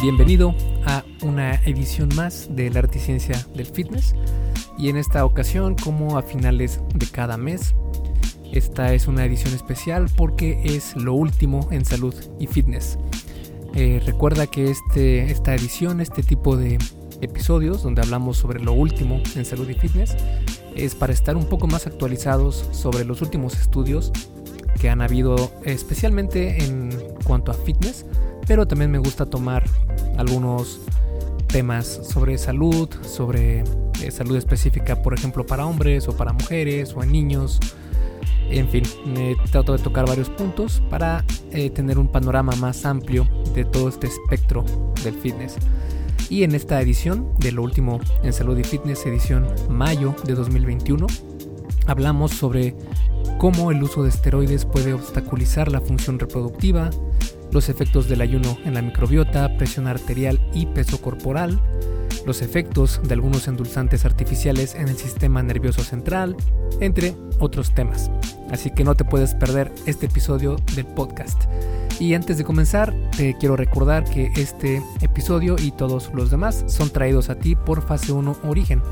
Bienvenido a una edición más de la Arte Ciencia del Fitness y en esta ocasión como a finales de cada mes. Esta es una edición especial porque es lo último en salud y fitness. Eh, recuerda que este, esta edición, este tipo de episodios donde hablamos sobre lo último en salud y fitness, es para estar un poco más actualizados sobre los últimos estudios que han habido especialmente en cuanto a fitness, pero también me gusta tomar algunos temas sobre salud, sobre eh, salud específica, por ejemplo, para hombres o para mujeres o en niños. En fin, me trato de tocar varios puntos para eh, tener un panorama más amplio de todo este espectro del fitness. Y en esta edición de lo último en salud y fitness, edición mayo de 2021, hablamos sobre cómo el uso de esteroides puede obstaculizar la función reproductiva, los efectos del ayuno en la microbiota, presión arterial y peso corporal, los efectos de algunos endulzantes artificiales en el sistema nervioso central, entre otros temas. Así que no te puedes perder este episodio del podcast. Y antes de comenzar, te quiero recordar que este episodio y todos los demás son traídos a ti por Fase 1 Origen,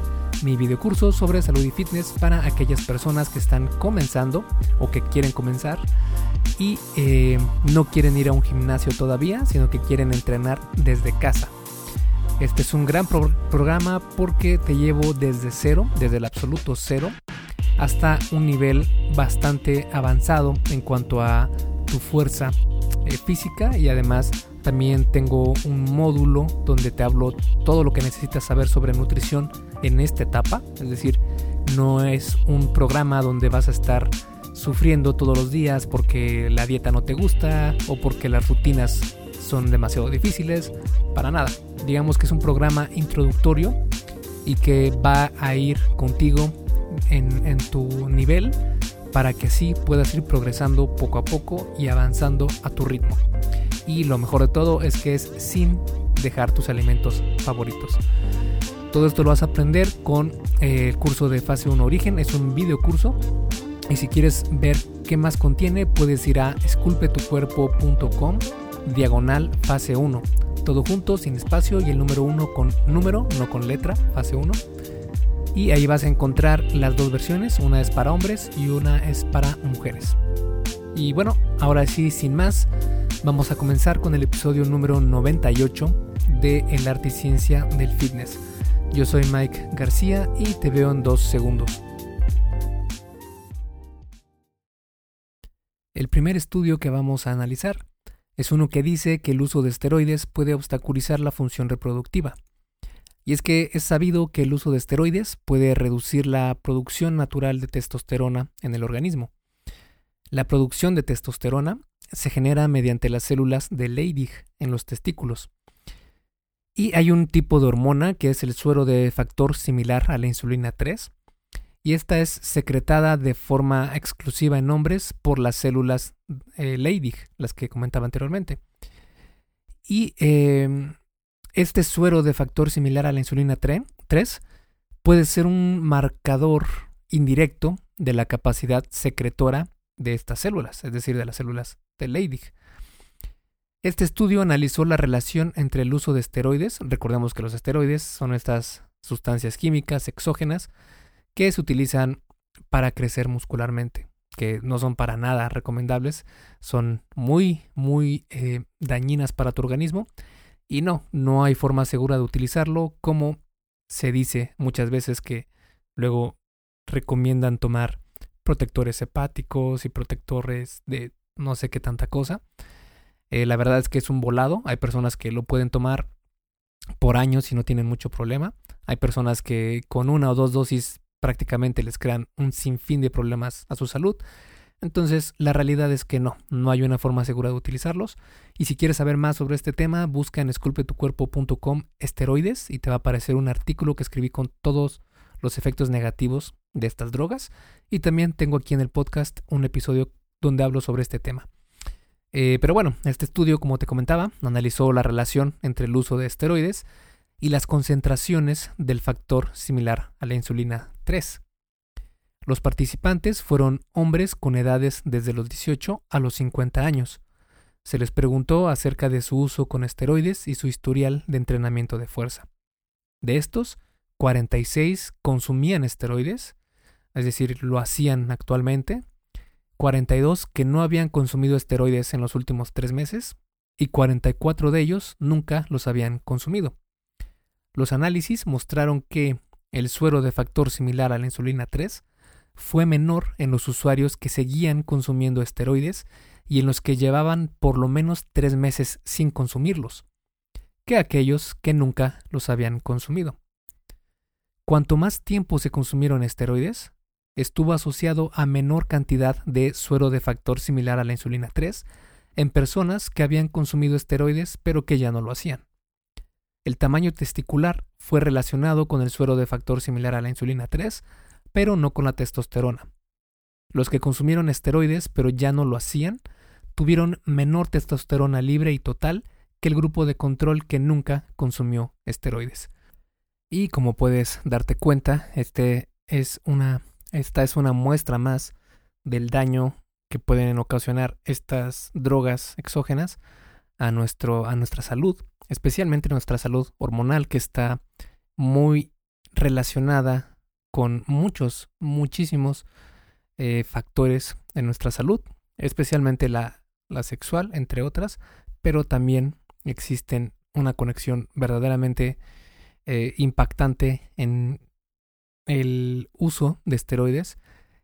mi videocurso sobre salud y fitness para aquellas personas que están comenzando o que quieren comenzar y eh, no quieren ir a un gimnasio todavía, sino que quieren entrenar desde casa. Este es un gran programa porque te llevo desde cero, desde el absoluto cero, hasta un nivel bastante avanzado en cuanto a tu fuerza eh, física y además también tengo un módulo donde te hablo todo lo que necesitas saber sobre nutrición en esta etapa. Es decir, no es un programa donde vas a estar sufriendo todos los días porque la dieta no te gusta o porque las rutinas son demasiado difíciles. Para nada. Digamos que es un programa introductorio y que va a ir contigo en, tu nivel para que así puedas ir progresando poco a poco y avanzando a tu ritmo. Y lo mejor de todo es que es sin dejar tus alimentos favoritos. Todo esto lo vas a aprender con eh, el curso de fase 1 origen, es un video curso. Y si quieres ver qué más contiene, puedes ir a esculpetucuerpo.com diagonal fase 1. Todo junto, sin espacio y el número 1 con número, no con letra, fase 1 y ahí vas a encontrar las dos versiones, una es para hombres y una es para mujeres. Y bueno, ahora sí, sin más, vamos a comenzar con el episodio número 98 de El arte y ciencia del fitness. Yo soy Mike García y te veo en dos segundos. El primer estudio que vamos a analizar es uno que dice que el uso de esteroides puede obstaculizar la función reproductiva. Y es que es sabido que el uso de esteroides puede reducir la producción natural de testosterona en el organismo. La producción de testosterona se genera mediante las células de Leydig en los testículos. Y hay un tipo de hormona que es el suero de factor similar a la insulina 3, y esta es secretada de forma exclusiva en hombres por las células eh, Leydig, las que comentaba anteriormente. Y em, este suero de factor similar a la insulina 3 puede ser un marcador indirecto de la capacidad secretora de estas células, es decir, de las células de Leydig. Este estudio analizó la relación entre el uso de esteroides, recordemos que los esteroides son estas sustancias químicas exógenas que se utilizan para crecer muscularmente, que no son para nada recomendables, son muy, muy eh, dañinas para tu organismo y no, no hay forma segura de utilizarlo, como se dice muchas veces que luego recomiendan tomar protectores hepáticos y protectores de no sé qué tanta cosa. Eh, la verdad es que es un volado. Hay personas que lo pueden tomar por años y no tienen mucho problema. Hay personas que con una o dos dosis prácticamente les crean un sinfín de problemas a su salud. Entonces, la realidad es que no, no hay una forma segura de utilizarlos. Y si quieres saber más sobre este tema, busca en esculpetucuerpo.com esteroides y te va a aparecer un artículo que escribí con todos los efectos negativos de estas drogas. Y también tengo aquí en el podcast un episodio donde hablo sobre este tema. Eh, pero bueno, este estudio, como te comentaba, analizó la relación entre el uso de esteroides y las concentraciones del factor similar a la insulina 3. Los participantes fueron hombres con edades desde los 18 a los 50 años. Se les preguntó acerca de su uso con esteroides y su historial de entrenamiento de fuerza. De estos, 46 consumían esteroides, es decir, lo hacían actualmente, 42 que no habían consumido esteroides en los últimos tres meses y 44 de ellos nunca los habían consumido. Los análisis mostraron que el suero de factor similar a la insulina 3 fue menor en los usuarios que seguían consumiendo esteroides y en los que llevaban por lo menos tres meses sin consumirlos, que aquellos que nunca los habían consumido. Cuanto más tiempo se consumieron esteroides, estuvo asociado a menor cantidad de suero de factor similar a la insulina 3 en personas que habían consumido esteroides pero que ya no lo hacían. El tamaño testicular fue relacionado con el suero de factor similar a la insulina 3, pero no con la testosterona. Los que consumieron esteroides pero ya no lo hacían, tuvieron menor testosterona libre y total que el grupo de control que nunca consumió esteroides. Y como puedes darte cuenta, este es una esta es una muestra más del daño que pueden ocasionar estas drogas exógenas a, nuestro, a nuestra salud, especialmente nuestra salud hormonal, que está muy relacionada con muchos, muchísimos eh, factores en nuestra salud, especialmente la, la sexual, entre otras, pero también existen una conexión verdaderamente eh, impactante en el uso de esteroides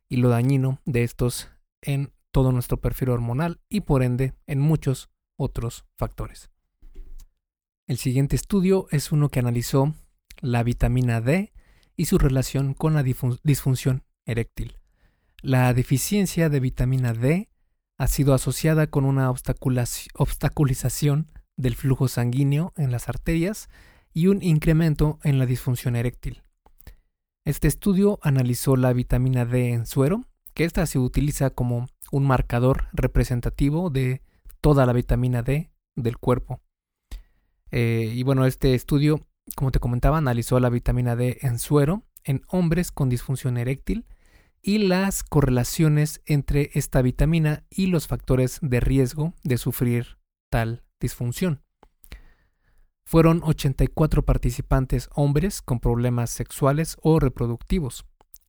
y lo dañino de estos en todo nuestro perfil hormonal y por ende en muchos otros factores. El siguiente estudio es uno que analizó la vitamina D y su relación con la disfunción eréctil. La deficiencia de vitamina D ha sido asociada con una obstaculización del flujo sanguíneo en las arterias y un incremento en la disfunción eréctil. Este estudio analizó la vitamina D en suero, que ésta se utiliza como un marcador representativo de toda la vitamina D del cuerpo. Eh, y bueno, este estudio, como te comentaba, analizó la vitamina D en suero en hombres con disfunción eréctil y las correlaciones entre esta vitamina y los factores de riesgo de sufrir tal disfunción. Fueron 84 participantes hombres con problemas sexuales o reproductivos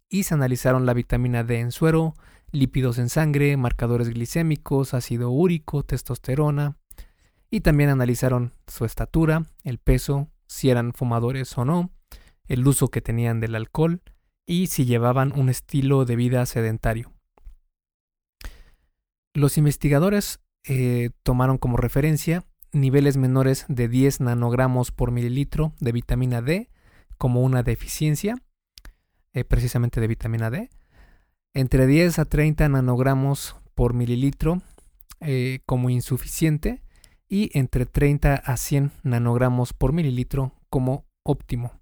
y se analizaron la vitamina D en suero, lípidos en sangre, marcadores glicémicos, ácido úrico, testosterona y también analizaron su estatura, el peso, si eran fumadores o no, el uso que tenían del alcohol y si llevaban un estilo de vida sedentario. Los investigadores eh, tomaron como referencia niveles menores de 10 nanogramos por mililitro de vitamina D como una deficiencia, eh, precisamente de vitamina D, entre 10 a 30 nanogramos por mililitro eh, como insuficiente y entre 30 a 100 nanogramos por mililitro como óptimo.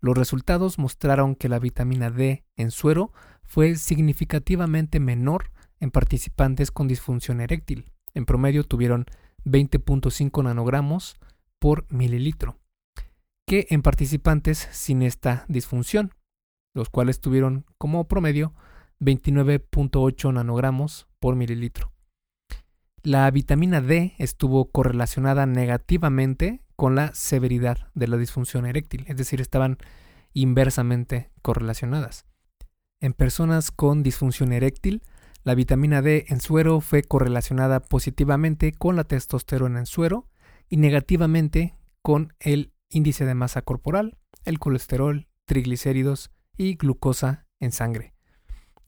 Los resultados mostraron que la vitamina D en suero fue significativamente menor en participantes con disfunción eréctil. En promedio tuvieron 20.5 nanogramos por mililitro, que en participantes sin esta disfunción, los cuales tuvieron como promedio 29.8 nanogramos por mililitro. La vitamina D estuvo correlacionada negativamente con la severidad de la disfunción eréctil, es decir, estaban inversamente correlacionadas. En personas con disfunción eréctil, la vitamina D en suero fue correlacionada positivamente con la testosterona en suero y negativamente con el índice de masa corporal, el colesterol, triglicéridos y glucosa en sangre.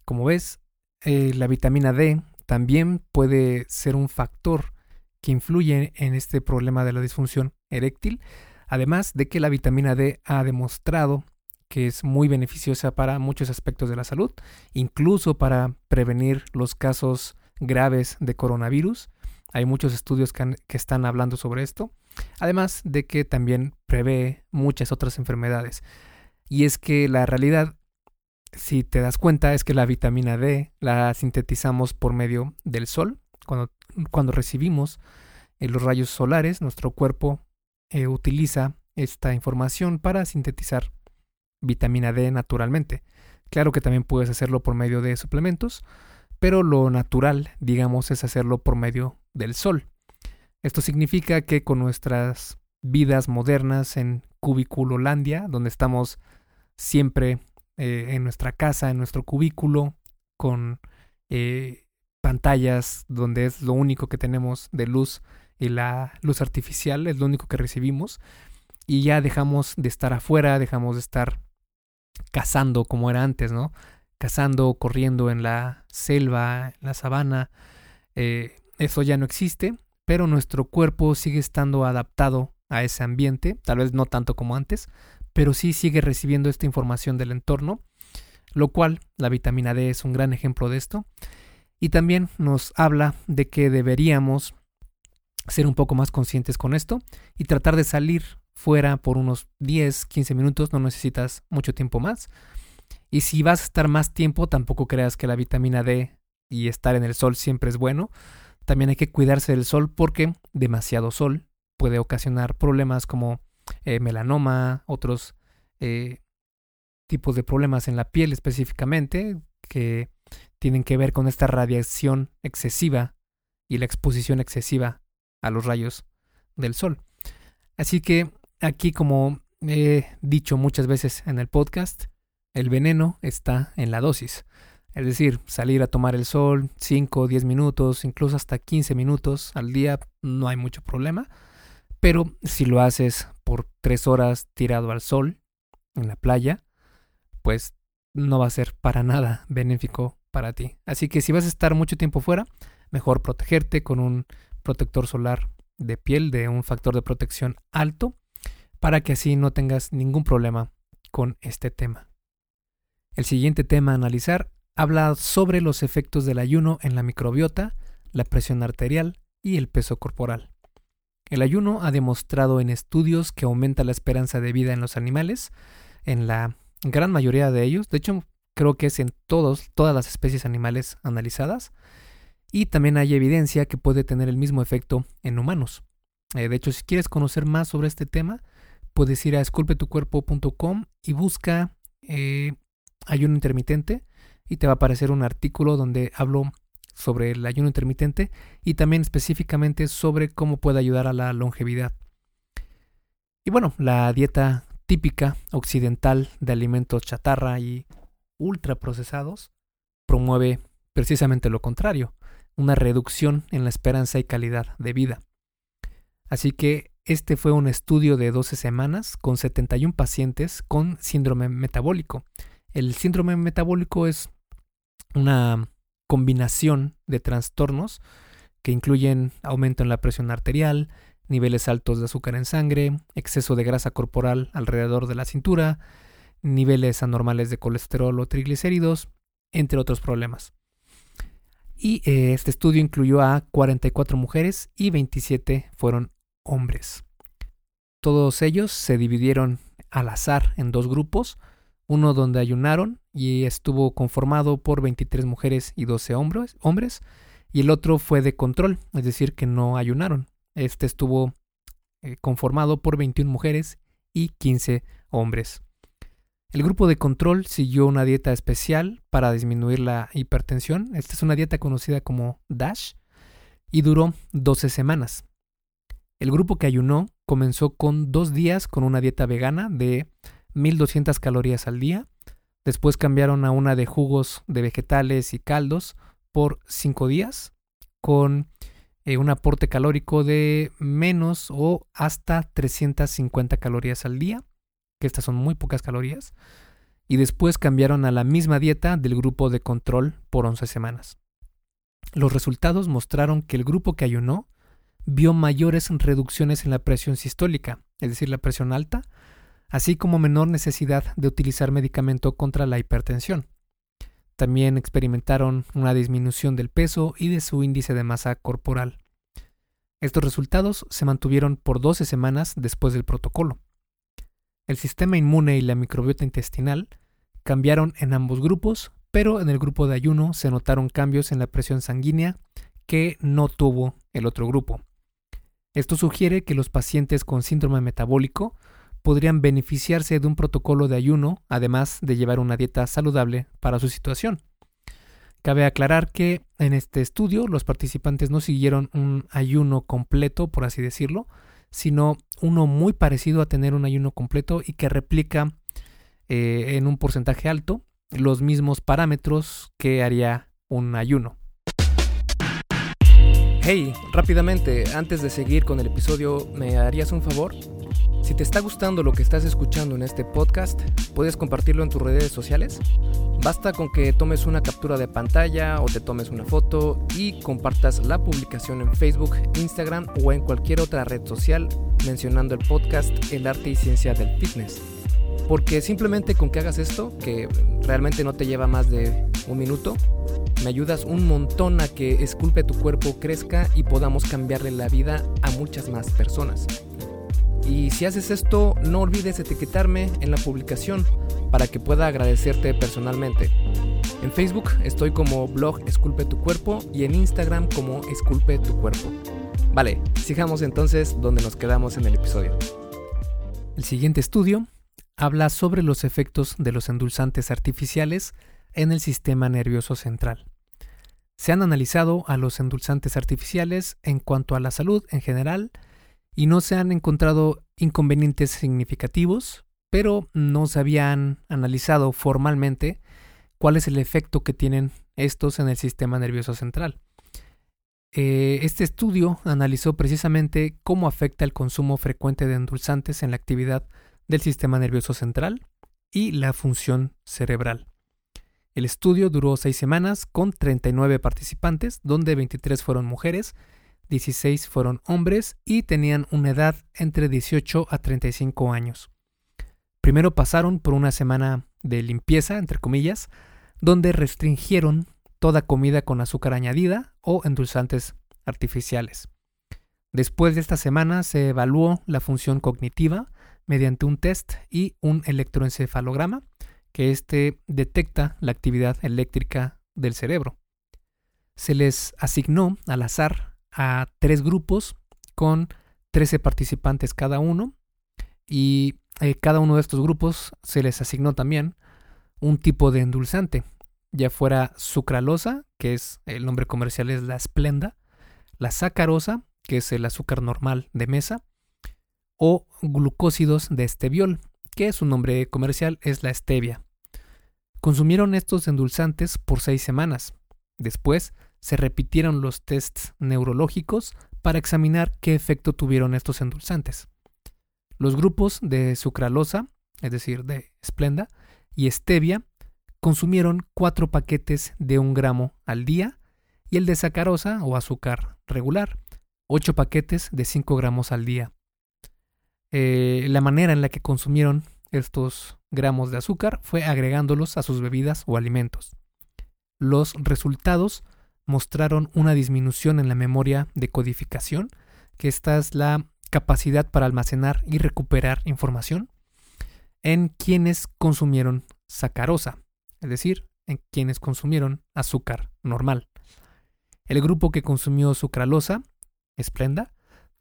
Como ves, eh, la vitamina D también puede ser un factor que influye en este problema de la disfunción eréctil, además de que la vitamina D ha demostrado que es muy beneficiosa para muchos aspectos de la salud, incluso para prevenir los casos graves de coronavirus. Hay muchos estudios que, están hablando sobre esto, además de que también prevé muchas otras enfermedades. Y es que la realidad, si te das cuenta, es que la vitamina D la sintetizamos por medio del sol. Cuando, cuando recibimos eh, los rayos solares, nuestro cuerpo eh, utiliza esta información para sintetizar vitamina D naturalmente. Claro que también puedes hacerlo por medio de suplementos, pero lo natural, digamos, es hacerlo por medio del sol. Esto significa que con nuestras vidas modernas en Cubiculolandia, donde estamos siempre eh, en nuestra casa, en nuestro cubículo, con eh, pantallas donde es lo único que tenemos de luz y la luz artificial es lo único que recibimos y ya dejamos de estar afuera, dejamos de estar cazando como era antes, ¿no? Cazando, corriendo en la selva, en la sabana. Eh, eso ya no existe, pero nuestro cuerpo sigue estando adaptado a ese ambiente, tal vez no tanto como antes, pero sí sigue recibiendo esta información del entorno, lo cual la vitamina D es un gran ejemplo de esto. Y también nos habla de que deberíamos ser un poco más conscientes con esto y tratar de salir fuera por unos 10, 15 minutos, no necesitas mucho tiempo más. Y si vas a estar más tiempo, tampoco creas que la vitamina D y estar en el sol siempre es bueno. También hay que cuidarse del sol porque demasiado sol puede ocasionar problemas como eh, melanoma, otros eh, tipos de problemas en la piel específicamente que tienen que ver con esta radiación excesiva y la exposición excesiva a los rayos del sol. Así que aquí, como he dicho muchas veces en el podcast, el veneno está en la dosis. Es decir, salir a tomar el sol 5 o 10 minutos, incluso hasta 15 minutos al día, no hay mucho problema. Pero si lo haces por 3 horas tirado al sol en la playa, pues no va a ser para nada benéfico para ti. Así que si vas a estar mucho tiempo fuera, mejor protegerte con un protector solar de piel de un factor de protección alto para que así no tengas ningún problema con este tema. El siguiente tema a analizar habla sobre los efectos del ayuno en la microbiota, la presión arterial y el peso corporal. El ayuno ha demostrado en estudios que aumenta la esperanza de vida en los animales, en la gran mayoría de ellos, de hecho creo que es en todos, todas las especies animales analizadas, y también hay evidencia que puede tener el mismo efecto en humanos. Eh, de hecho, si quieres conocer más sobre este tema, puedes ir a esculpetucuerpo.com y busca eh, ayuno intermitente y te va a aparecer un artículo donde hablo sobre el ayuno intermitente y también específicamente sobre cómo puede ayudar a la longevidad. Y bueno, la dieta típica occidental de alimentos chatarra y ultraprocesados promueve precisamente lo contrario, una reducción en la esperanza y calidad de vida. Así que este fue un estudio de 12 semanas con 71 pacientes con síndrome metabólico. El síndrome metabólico es una combinación de trastornos que incluyen aumento en la presión arterial, niveles altos de azúcar en sangre, exceso de grasa corporal alrededor de la cintura, niveles anormales de colesterol o triglicéridos, entre otros problemas. Y eh, este estudio incluyó a 44 mujeres y 27 fueron hombres. Todos ellos se dividieron al azar en dos grupos, uno donde ayunaron y estuvo conformado por 23 mujeres y 12 hombres, hombres, y el otro fue de control, es decir, que no ayunaron. Este estuvo eh, conformado por 21 mujeres y 15 hombres. El grupo de control siguió una dieta especial para disminuir la hipertensión. Esta es una dieta conocida como DASH y duró 12 semanas. El grupo que ayunó comenzó con dos días con una dieta vegana de 1200 calorías al día. Después cambiaron a una de jugos de vegetales y caldos por 5 días con eh, un aporte calórico de menos o hasta 350 calorías al día que estas son muy pocas calorías, y después cambiaron a la misma dieta del grupo de control por 11 semanas. Los resultados mostraron que el grupo que ayunó vio mayores reducciones en la presión sistólica, es decir, la presión alta, así como menor necesidad de utilizar medicamento contra la hipertensión. También experimentaron una disminución del peso y de su índice de masa corporal. Estos resultados se mantuvieron por 12 semanas después del protocolo. El sistema inmune y la microbiota intestinal cambiaron en ambos grupos, pero en el grupo de ayuno se notaron cambios en la presión sanguínea que no tuvo el otro grupo. Esto sugiere que los pacientes con síndrome metabólico podrían beneficiarse de un protocolo de ayuno, además de llevar una dieta saludable para su situación. Cabe aclarar que en este estudio los participantes no siguieron un ayuno completo, por así decirlo, sino uno muy parecido a tener un ayuno completo y que replica eh, en un porcentaje alto los mismos parámetros que haría un ayuno. Hey, rápidamente, antes de seguir con el episodio, ¿me harías un favor? Si te está gustando lo que estás escuchando en este podcast, ¿puedes compartirlo en tus redes sociales? Basta con que tomes una captura de pantalla o te tomes una foto y compartas la publicación en Facebook, Instagram o en cualquier otra red social mencionando el podcast El arte y ciencia del fitness. Porque simplemente con que hagas esto, que realmente no te lleva más de un minuto, me ayudas un montón a que Esculpe tu cuerpo crezca y podamos cambiarle la vida a muchas más personas. Y si haces esto, no olvides etiquetarme en la publicación para que pueda agradecerte personalmente. En Facebook estoy como blog Esculpe tu cuerpo y en Instagram como Esculpe tu cuerpo. Vale, sigamos entonces donde nos quedamos en el episodio. El siguiente estudio habla sobre los efectos de los endulzantes artificiales en el sistema nervioso central. Se han analizado a los endulzantes artificiales en cuanto a la salud en general y no se han encontrado inconvenientes significativos, pero no se habían analizado formalmente cuál es el efecto que tienen estos en el sistema nervioso central. Eh, este estudio analizó precisamente cómo afecta el consumo frecuente de endulzantes en la actividad del sistema nervioso central y la función cerebral. El estudio duró seis semanas con 39 participantes, donde 23 fueron mujeres, 16 fueron hombres y tenían una edad entre 18 a 35 años. Primero pasaron por una semana de limpieza, entre comillas, donde restringieron toda comida con azúcar añadida o endulzantes artificiales. Después de esta semana se evaluó la función cognitiva mediante un test y un electroencefalograma que éste detecta la actividad eléctrica del cerebro. Se les asignó al azar a tres grupos con 13 participantes cada uno y eh, cada uno de estos grupos se les asignó también un tipo de endulzante, ya fuera sucralosa, que es el nombre comercial es la esplenda, la sacarosa, que es el azúcar normal de mesa, o glucósidos de esteviol, que su nombre comercial es la stevia. Consumieron estos endulzantes por seis semanas. Después se repitieron los tests neurológicos para examinar qué efecto tuvieron estos endulzantes. Los grupos de sucralosa, es decir, de esplenda, y stevia consumieron cuatro paquetes de un gramo al día y el de sacarosa o azúcar regular, ocho paquetes de 5 gramos al día. Eh, la manera en la que consumieron estos gramos de azúcar fue agregándolos a sus bebidas o alimentos. Los resultados mostraron una disminución en la memoria de codificación, que esta es la capacidad para almacenar y recuperar información, en quienes consumieron sacarosa, es decir, en quienes consumieron azúcar normal. El grupo que consumió sucralosa, esplenda,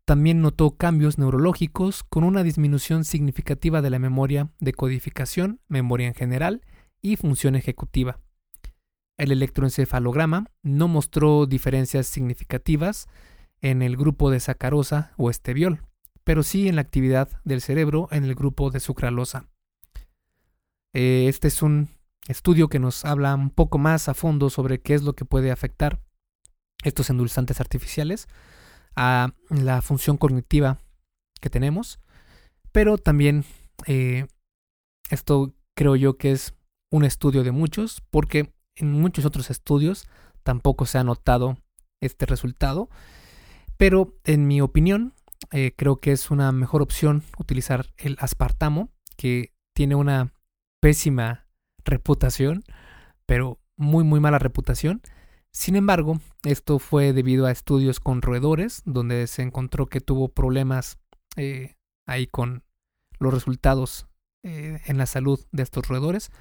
también notó cambios neurológicos con una disminución significativa de la memoria de codificación, memoria en general y función ejecutiva. El electroencefalograma no mostró diferencias significativas en el grupo de sacarosa o esteviol, pero sí en la actividad del cerebro en el grupo de sucralosa. Eh, este es un estudio que nos habla un poco más a fondo sobre qué es lo que puede afectar estos endulzantes artificiales a la función cognitiva que tenemos, pero también eh, esto creo yo que es un estudio de muchos, porque en muchos otros estudios tampoco se ha notado este resultado, pero en mi opinión eh, creo que es una mejor opción utilizar el aspartamo, que tiene una pésima reputación, pero muy muy mala reputación, sin embargo, esto fue debido a estudios con roedores, donde se encontró que tuvo problemas eh, ahí con los resultados eh, en la salud de estos roedores.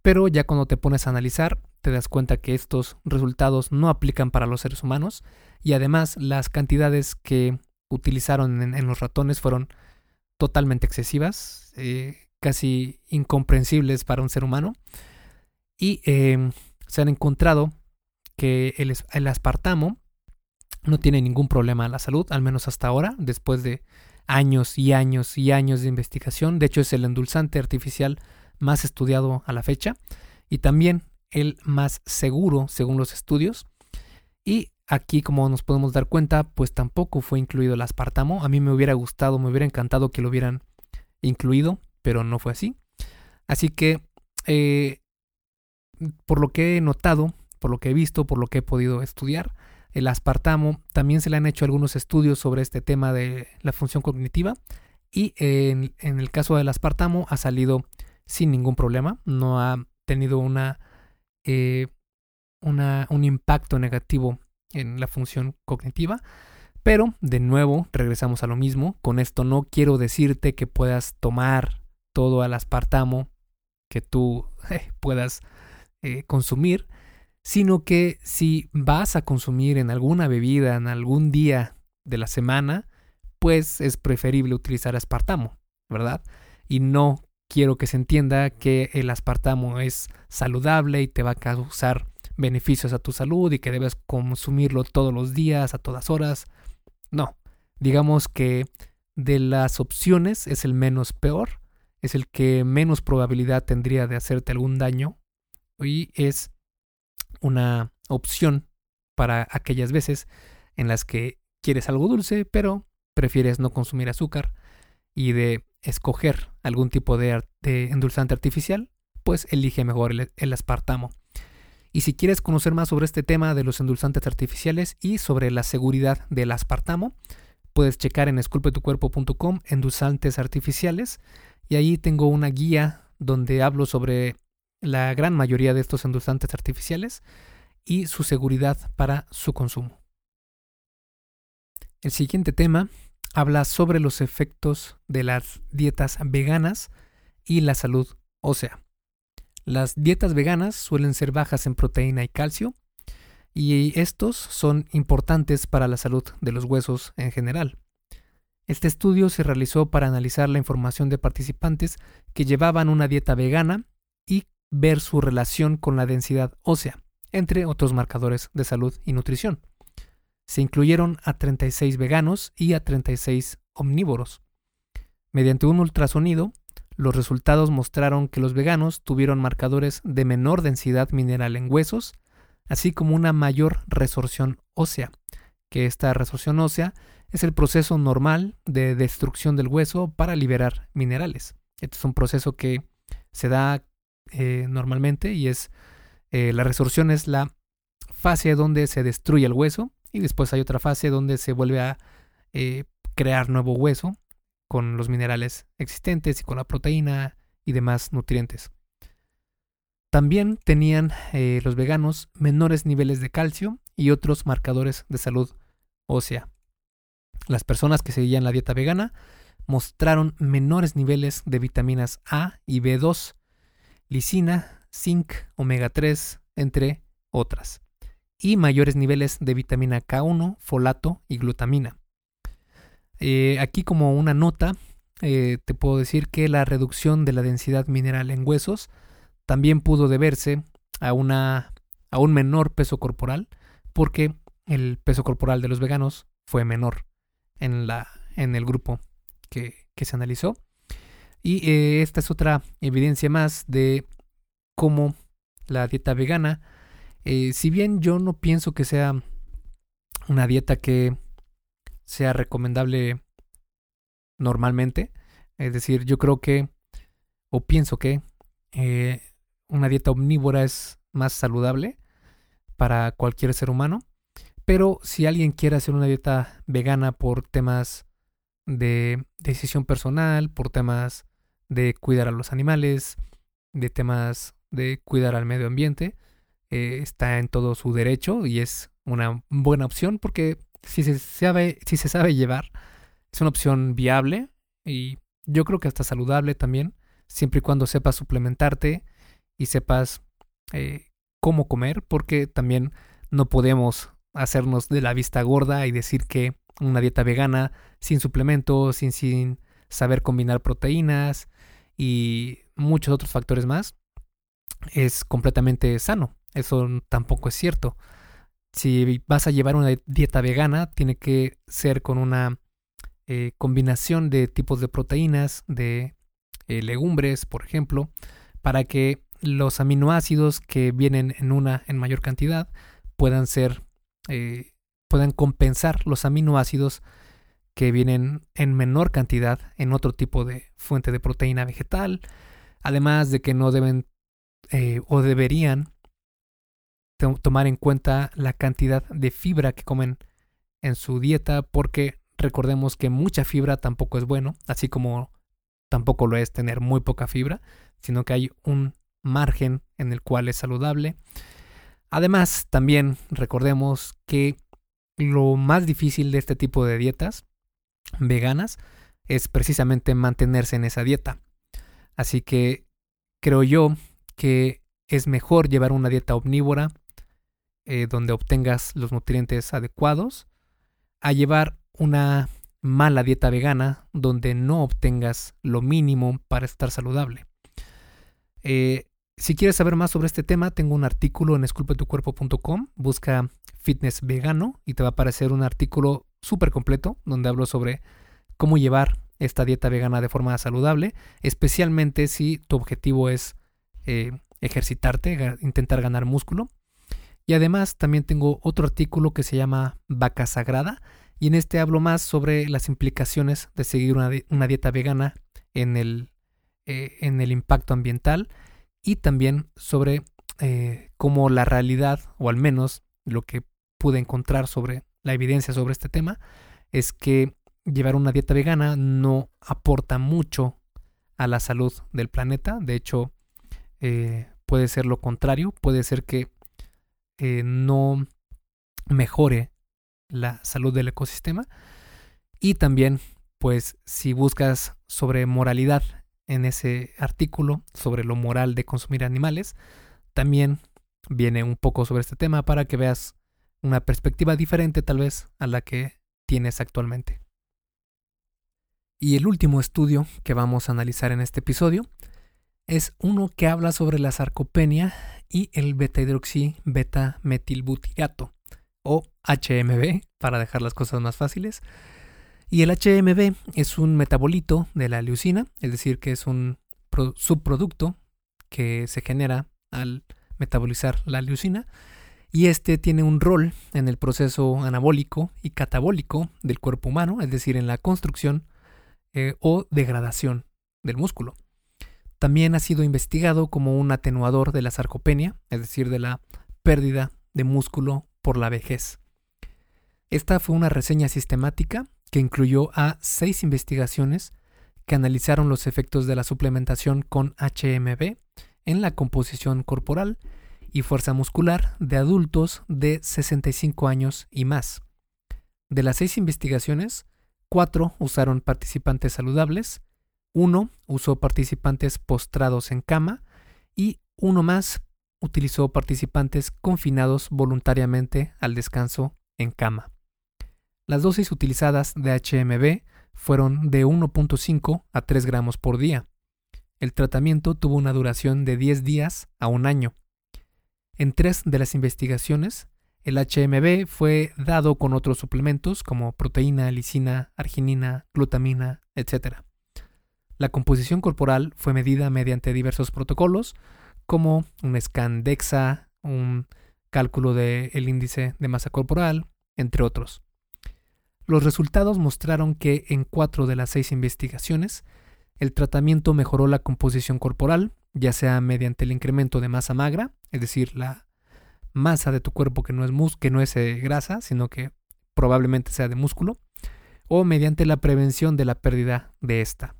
Pero ya cuando te pones a analizar, te das cuenta que estos resultados no aplican para los seres humanos y además las cantidades que utilizaron en, los ratones fueron totalmente excesivas, eh, casi incomprensibles para un ser humano. Y se han encontrado que el, el aspartamo no tiene ningún problema a la salud, al menos hasta ahora, después de años y años y años de investigación. De hecho, es el endulzante artificial más estudiado a la fecha y también el más seguro según los estudios. Y aquí, como nos podemos dar cuenta, pues tampoco fue incluido el aspartamo. A mí me hubiera gustado, me hubiera encantado que lo hubieran incluido, pero no fue así. Así que, eh, por lo que he notado, por lo que he visto, por lo que he podido estudiar, el aspartamo, también se le han hecho algunos estudios sobre este tema de la función cognitiva y en, el caso del aspartamo ha salido sin ningún problema, no ha tenido eh, una, un impacto negativo en la función cognitiva. Pero, de nuevo, regresamos a lo mismo. Con esto no quiero decirte que puedas tomar todo el aspartamo que tú eh, puedas eh, consumir sino que si vas a consumir en alguna bebida en algún día de la semana, pues es preferible utilizar aspartamo, ¿verdad? Y no quiero que se entienda que el aspartamo es saludable y te va a causar beneficios a tu salud y que debes consumirlo todos los días, a todas horas. No, digamos que de las opciones es el menos peor, es el que menos probabilidad tendría de hacerte algún daño y es una opción para aquellas veces en las que quieres algo dulce, pero prefieres no consumir azúcar y de escoger algún tipo de, endulzante artificial, pues elige mejor el, el, aspartamo. Y si quieres conocer más sobre este tema de los endulzantes artificiales y sobre la seguridad del aspartamo, puedes checar en esculpetucuerpo.com endulzantes artificiales y ahí tengo una guía donde hablo sobre la gran mayoría de estos endulzantes artificiales y su seguridad para su consumo. El siguiente tema habla sobre los efectos de las dietas veganas y la salud ósea. Las dietas veganas suelen ser bajas en proteína y calcio, y estos son importantes para la salud de los huesos en general. Este estudio se realizó para analizar la información de participantes que llevaban una dieta vegana y ver su relación con la densidad ósea, entre otros marcadores de salud y nutrición. Se incluyeron a 36 veganos y a 36 omnívoros. Mediante un ultrasonido, los resultados mostraron que los veganos tuvieron marcadores de menor densidad mineral en huesos, así como una mayor resorción ósea, que esta resorción ósea es el proceso normal de destrucción del hueso para liberar minerales. Este es un proceso que se da eh, normalmente y es eh, la resorción es la fase donde se destruye el hueso y después hay otra fase donde se vuelve a eh, crear nuevo hueso con los minerales existentes y con la proteína y demás nutrientes. También tenían los veganos menores niveles de calcio y otros marcadores de salud ósea. Las personas que seguían la dieta vegana mostraron menores niveles de vitaminas A y B2, lisina, zinc, omega 3, entre otras, y mayores niveles de vitamina K1, folato y glutamina. Eh, aquí como una nota, eh, te puedo decir que la reducción de la densidad mineral en huesos también pudo deberse a, una, a un menor peso corporal, porque el peso corporal de los veganos fue menor en, la, en el grupo que, que se analizó. Y eh, esta es otra evidencia más de cómo la dieta vegana, eh, si bien yo no pienso que sea una dieta que sea recomendable normalmente, es decir, yo creo que, o pienso que, eh, una dieta omnívora es más saludable para cualquier ser humano, pero si alguien quiere hacer una dieta vegana por temas de decisión personal, por temas de cuidar a los animales, de temas de cuidar al medio ambiente. Eh, está en todo su derecho y es una buena opción porque si se, sabe, si se sabe llevar, es una opción viable y yo creo que hasta saludable también, siempre y cuando sepas suplementarte y sepas eh, cómo comer, porque también no podemos hacernos de la vista gorda y decir que una dieta vegana sin suplementos, sin, sin saber combinar proteínas, y muchos otros factores más, es completamente sano. Eso tampoco es cierto. si vas a llevar una dieta vegana, tiene que ser con una eh, combinación de tipos de proteínas, de eh, legumbres, por ejemplo, para que los aminoácidos que vienen en una en mayor cantidad puedan ser eh, puedan compensar los aminoácidos que vienen en menor cantidad en otro tipo de fuente de proteína vegetal, además de que no deben o deberían tomar en cuenta la cantidad de fibra que comen en su dieta porque recordemos que mucha fibra tampoco es bueno, así como tampoco lo es tener muy poca fibra, sino que hay un margen en el cual es saludable. Además, también recordemos que lo más difícil de este tipo de dietas veganas es precisamente mantenerse en esa dieta. Así que creo yo que es mejor llevar una dieta omnívora eh, donde obtengas los nutrientes adecuados, a llevar una mala dieta vegana donde no obtengas lo mínimo para estar saludable. Eh, si quieres saber más sobre este tema, tengo un artículo en esculpetucuerpo.com, busca fitness vegano y te va a aparecer un artículo súper completo donde hablo sobre cómo llevar esta dieta vegana de forma saludable, especialmente si tu objetivo es eh, ejercitarte, intentar ganar músculo. Y además también tengo otro artículo que se llama Vaca Sagrada y en este hablo más sobre las implicaciones de seguir una, dieta vegana en el, eh, en el impacto ambiental y también sobre eh, cómo la realidad, o al menos lo que pude encontrar sobre la evidencia sobre este tema, es que llevar una dieta vegana no aporta mucho a la salud del planeta. De hecho, eh, puede ser lo contrario. Puede ser que no mejore la salud del ecosistema. Y también, pues, si buscas sobre moralidad en ese artículo, sobre lo moral de consumir animales, también viene un poco sobre este tema para que veas una perspectiva diferente tal vez a la que tienes actualmente. Y el último estudio que vamos a analizar en este episodio es uno que habla sobre la sarcopenia y el beta-hidroxi beta-metilbutirato o HMB para dejar las cosas más fáciles. Y el HMB es un metabolito de la leucina, es decir, que es un subproducto que se genera al metabolizar la leucina y este tiene un rol en el proceso anabólico y catabólico del cuerpo humano, es decir, en la construcción eh, o degradación del músculo. También ha sido investigado como un atenuador de la sarcopenia, es decir, de la pérdida de músculo por la vejez. Esta fue una reseña sistemática que incluyó a seis investigaciones que analizaron los efectos de la suplementación con HMB en la composición corporal y fuerza muscular de adultos de 65 años y más. De las seis investigaciones, cuatro usaron participantes saludables uno usó participantes postrados en cama y uno más utilizó participantes confinados voluntariamente al descanso en cama. Las dosis utilizadas de HMB fueron de 1.5 a 3 gramos por día. El tratamiento tuvo una duración de 10 días a un año. En tres de las investigaciones, el HMB fue dado con otros suplementos como proteína, lisina, arginina, glutamina, etc. La composición corporal fue medida mediante diversos protocolos, como un scan DEXA, un cálculo del índice de masa corporal, entre otros. Los resultados mostraron que en cuatro de las seis investigaciones, el tratamiento mejoró la composición corporal, ya sea mediante el incremento de masa magra, es decir, la masa de tu cuerpo que no es, mus que no es eh, grasa, sino que probablemente sea de músculo, o mediante la prevención de la pérdida de esta.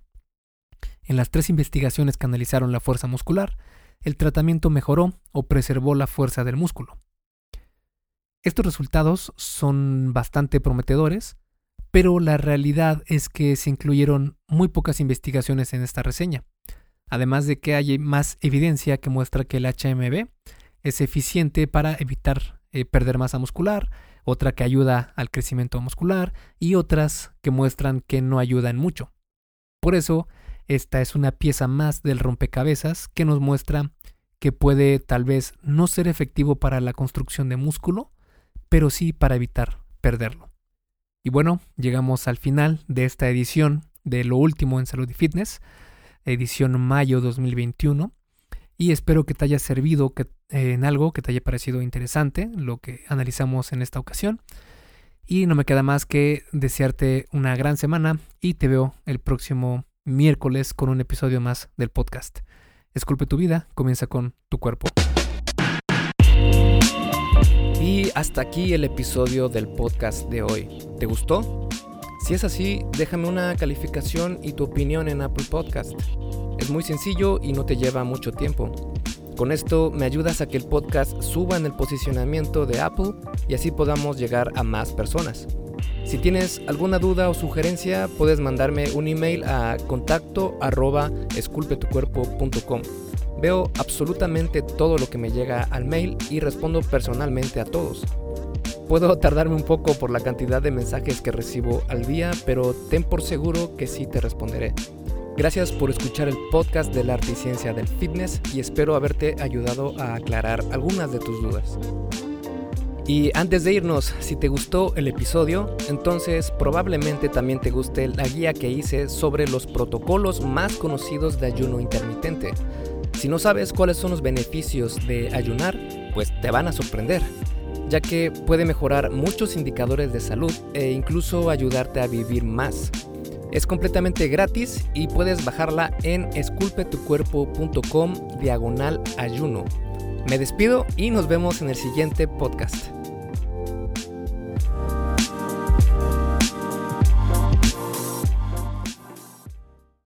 En las tres investigaciones que analizaron la fuerza muscular, el tratamiento mejoró o preservó la fuerza del músculo. Estos resultados son bastante prometedores, pero la realidad es que se incluyeron muy pocas investigaciones en esta reseña, además de que hay más evidencia que muestra que el HMB es eficiente para evitar eh, perder masa muscular, otra que ayuda al crecimiento muscular y otras que muestran que no ayudan mucho. Por eso, esta es una pieza más del rompecabezas que nos muestra que puede tal vez no ser efectivo para la construcción de músculo, pero sí para evitar perderlo. Y bueno, llegamos al final de esta edición de Lo Último en Salud y Fitness, edición mayo 2021, y espero que te haya servido que, eh, en algo, que te haya parecido interesante lo que analizamos en esta ocasión. Y no me queda más que desearte una gran semana y te veo el próximo miércoles con un episodio más del podcast. Esculpe tu vida, comienza con tu cuerpo. Y hasta aquí el episodio del podcast de hoy. ¿Te gustó? Si es así, déjame una calificación y tu opinión en Apple Podcast. Es muy sencillo y no te lleva mucho tiempo. Con esto me ayudas a que el podcast suba en el posicionamiento de Apple y así podamos llegar a más personas. Si tienes alguna duda o sugerencia, puedes mandarme un email a contacto. Veo absolutamente todo lo que me llega al mail y respondo personalmente a todos. Puedo tardarme un poco por la cantidad de mensajes que recibo al día, pero ten por seguro que sí te responderé. Gracias por escuchar el podcast de la arte y ciencia del fitness y espero haberte ayudado a aclarar algunas de tus dudas. Y antes de irnos, si te gustó el episodio, entonces probablemente también te guste la guía que hice sobre los protocolos más conocidos de ayuno intermitente. Si no sabes cuáles son los beneficios de ayunar, pues te van a sorprender, ya que puede mejorar muchos indicadores de salud e incluso ayudarte a vivir más. Es completamente gratis y puedes bajarla en esculpetucuerpo.com diagonal ayuno. Me despido y nos vemos en el siguiente podcast.